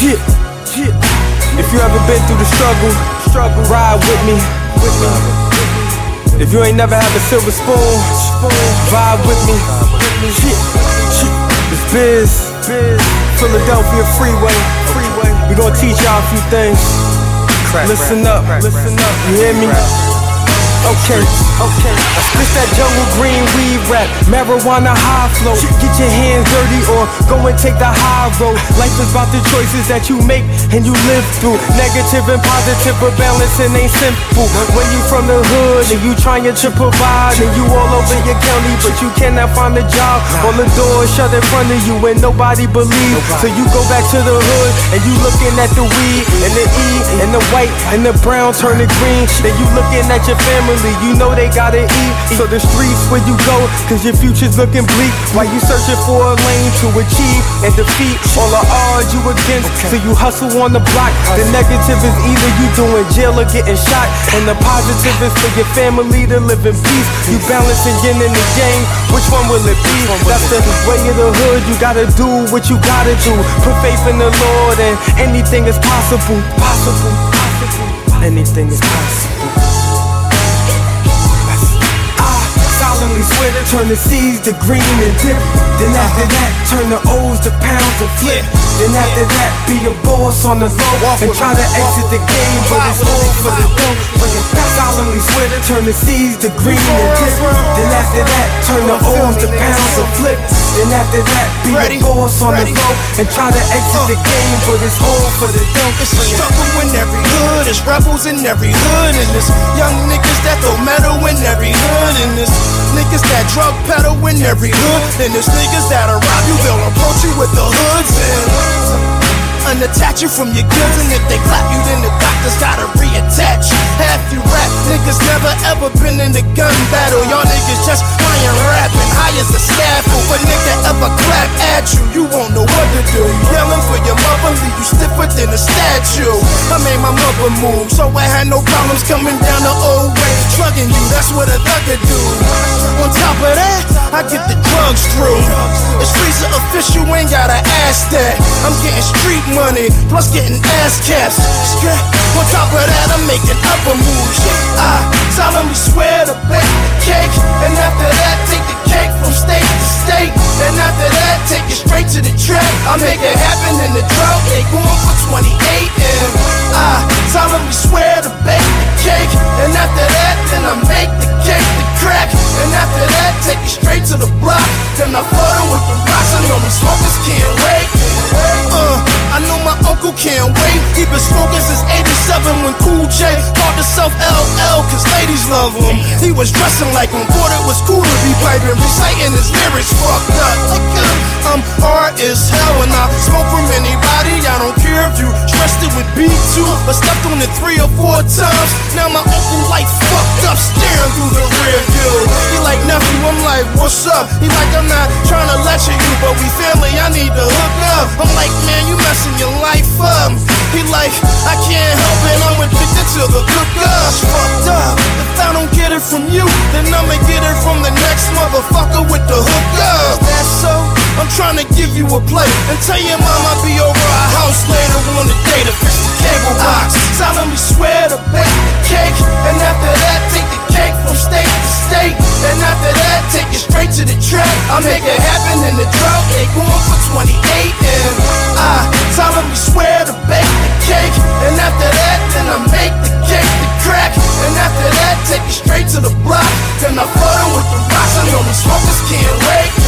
Yeah, yeah. If you ever been through the struggle, struggle, ride with me, with me. If you ain't never had a silver spoon, vibe with me. It's Biz, Biz, Philadelphia Freeway, Freeway. We gonna teach y'all a few things. Listen up, listen up. You hear me? Okay, okay. I spit that jungle green weed rap, marijuana high flow. Get your hands dirty or go and take the high road. Life is about the choices that you make and you live through. Negative and positive, but balancing ain't simple. When you from the hood and you trying to provide, and you all over your county, but you cannot find a job. All the doors shut in front of you and nobody believes. So you go back to the hood and you looking at the weed and the E and the white and the brown turn turning green. Then you looking at your family, you know they gotta eat. So the streets where you go, cause your future's looking bleak. While you searching for a lane to achieve and defeat all the odds you against. So you hustle on the block. The negative is either you doing jail or getting shot. And the positive is for your family to live in peace. You balancing and the yang. Which one will it be? That's the way of the hood. You gotta do what you gotta do. Put faith in the Lord and anything is possible. Possible. Possible. Anything is possible. Solemnly turn the C's to green and dip. Then after that, turn the O's to pounds and flip. Then after that, be a boss on the low and try to exit the game, but it's all for the dough. Solemnly swear to turn the C's to green and dip. Then after that, turn the O's to pounds and flip. Then after that, be a boss on the low and try to exit the game, but it's all for the dough. It's a struggle in every hood, it's rebels in every hood, and it's young niggas that throw metal in every hood, and it's niggas that drug peddle in every hood, and it's niggas that'll rob you, they'll approach you with the hoods and unattach you from your goods, and if they clap you, then the doctors gotta reattach you. Half you rap niggas never ever been in a gun battle, y'all niggas just lying rapping, high as a scaffold. A nigga ever clap at you, you won't know what to do. Yelling for your mother, leave you stiffer than a statue. I made my mother move, so I had no problems coming down the old way. Slugging you, that's what a thugger do. On top of that, I get the drugs through. It's Freezer official, ain't gotta ask that. I'm getting street money, plus getting ass caps. On top of that, I'm making upper moves. I solemnly swear to bake the cake, I flood it with the rocks. I know me smokers can't wait. Uh, I know my uncle can't wait. He been smoking since 87 when Cool J called himself LL cause ladies love him. He was dressing like him, thought it was cool to be piping, reciting his lyrics fucked up. I'm hard as hell and I smoke from anybody. I don't care if you stressed it with B2 or stepped on it three or four times. Now my uncle like fucked up, staring through the rear view. Like, I can't help it, I'm addicted to the good up. Fucked up. If I don't get it from you, then I'ma get it from the next motherfucker with the hook up. That's so. I'm trying to give you a play and tell your mom I'll be over our house later on the day to fix the cable box. Solemnly swear to bake the cake, and after that, take the cake from state to state. And after that, take it straight to the track. I make it happen in the drought. They going for 28 and take it straight to the block. Then I photo with the rocks, I know the smokers can't wait.